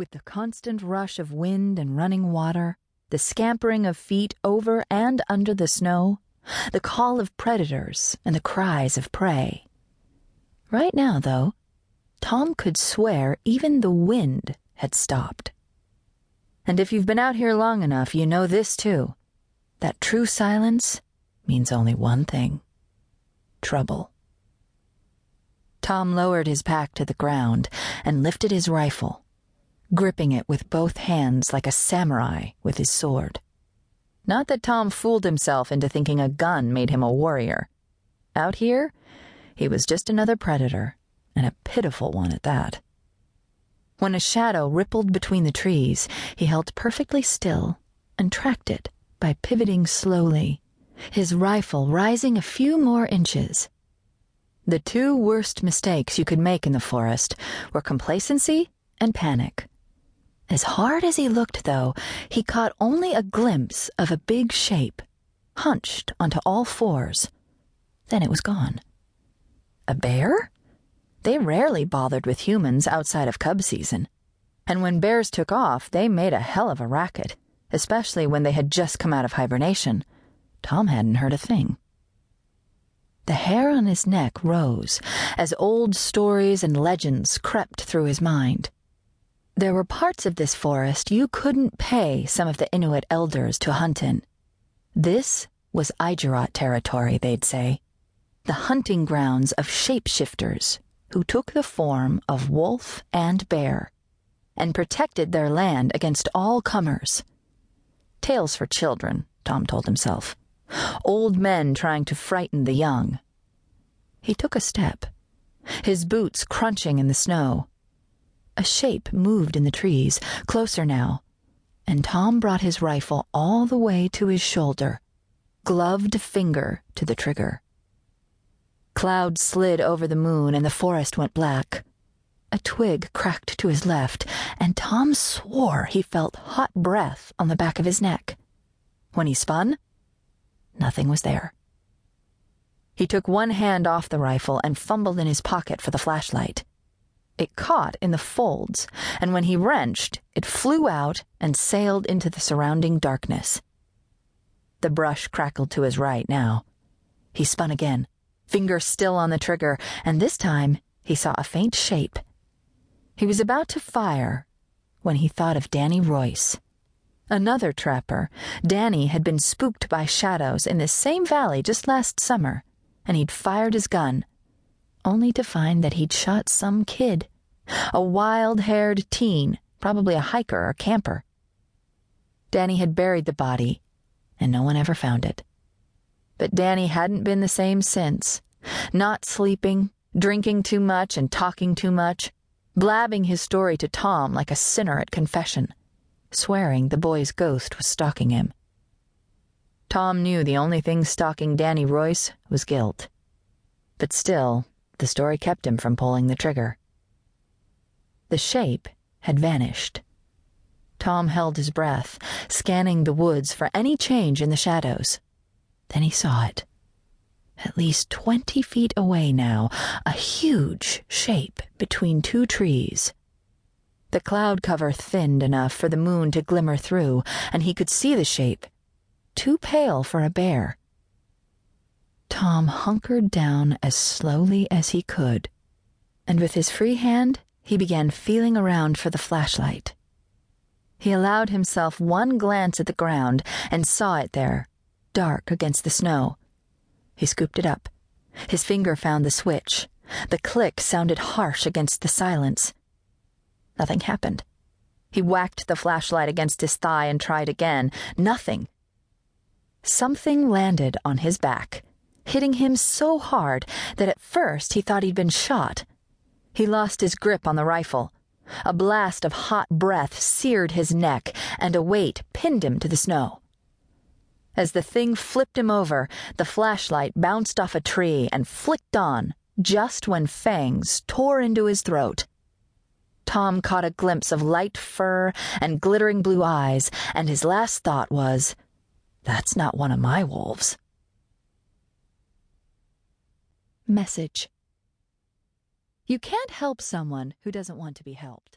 With the constant rush of wind and running water, the scampering of feet over and under the snow, the call of predators and the cries of prey. Right now, though, Tom could swear even the wind had stopped. And if you've been out here long enough, you know this too that true silence means only one thing trouble. Tom lowered his pack to the ground and lifted his rifle gripping it with both hands like a samurai with his sword. Not that Tom fooled himself into thinking a gun made him a warrior. Out here, he was just another predator, and a pitiful one at that. When a shadow rippled between the trees, he held perfectly still and tracked it by pivoting slowly, his rifle rising a few more inches. The two worst mistakes you could make in the forest were complacency and panic. As hard as he looked, though, he caught only a glimpse of a big shape, hunched onto all fours. Then it was gone. A bear? They rarely bothered with humans outside of cub season. And when bears took off, they made a hell of a racket, especially when they had just come out of hibernation. Tom hadn't heard a thing. The hair on his neck rose as old stories and legends crept through his mind. There were parts of this forest you couldn't pay some of the Inuit elders to hunt in. This was Aijarot territory, they'd say. The hunting grounds of shapeshifters who took the form of wolf and bear and protected their land against all comers. Tales for children, Tom told himself. Old men trying to frighten the young. He took a step, his boots crunching in the snow. A shape moved in the trees, closer now, and Tom brought his rifle all the way to his shoulder, gloved finger to the trigger. Clouds slid over the moon and the forest went black. A twig cracked to his left, and Tom swore he felt hot breath on the back of his neck. When he spun, nothing was there. He took one hand off the rifle and fumbled in his pocket for the flashlight. It caught in the folds, and when he wrenched, it flew out and sailed into the surrounding darkness. The brush crackled to his right now. He spun again, finger still on the trigger, and this time he saw a faint shape. He was about to fire when he thought of Danny Royce. Another trapper, Danny had been spooked by shadows in this same valley just last summer, and he'd fired his gun only to find that he'd shot some kid, a wild haired teen, probably a hiker or camper. Danny had buried the body, and no one ever found it. But Danny hadn't been the same since, not sleeping, drinking too much and talking too much, blabbing his story to Tom like a sinner at confession, swearing the boy's ghost was stalking him. Tom knew the only thing stalking Danny Royce was guilt. But still, the story kept him from pulling the trigger. The shape had vanished. Tom held his breath, scanning the woods for any change in the shadows. Then he saw it. At least twenty feet away now, a huge shape between two trees. The cloud cover thinned enough for the moon to glimmer through, and he could see the shape. Too pale for a bear. Tom hunkered down as slowly as he could, and with his free hand, he began feeling around for the flashlight. He allowed himself one glance at the ground and saw it there, dark against the snow. He scooped it up. His finger found the switch. The click sounded harsh against the silence. Nothing happened. He whacked the flashlight against his thigh and tried again. Nothing. Something landed on his back hitting him so hard that at first he thought he'd been shot. He lost his grip on the rifle. A blast of hot breath seared his neck, and a weight pinned him to the snow. As the thing flipped him over, the flashlight bounced off a tree and flicked on just when fangs tore into his throat. Tom caught a glimpse of light fur and glittering blue eyes, and his last thought was, That's not one of my wolves. Message You can't help someone who doesn't want to be helped.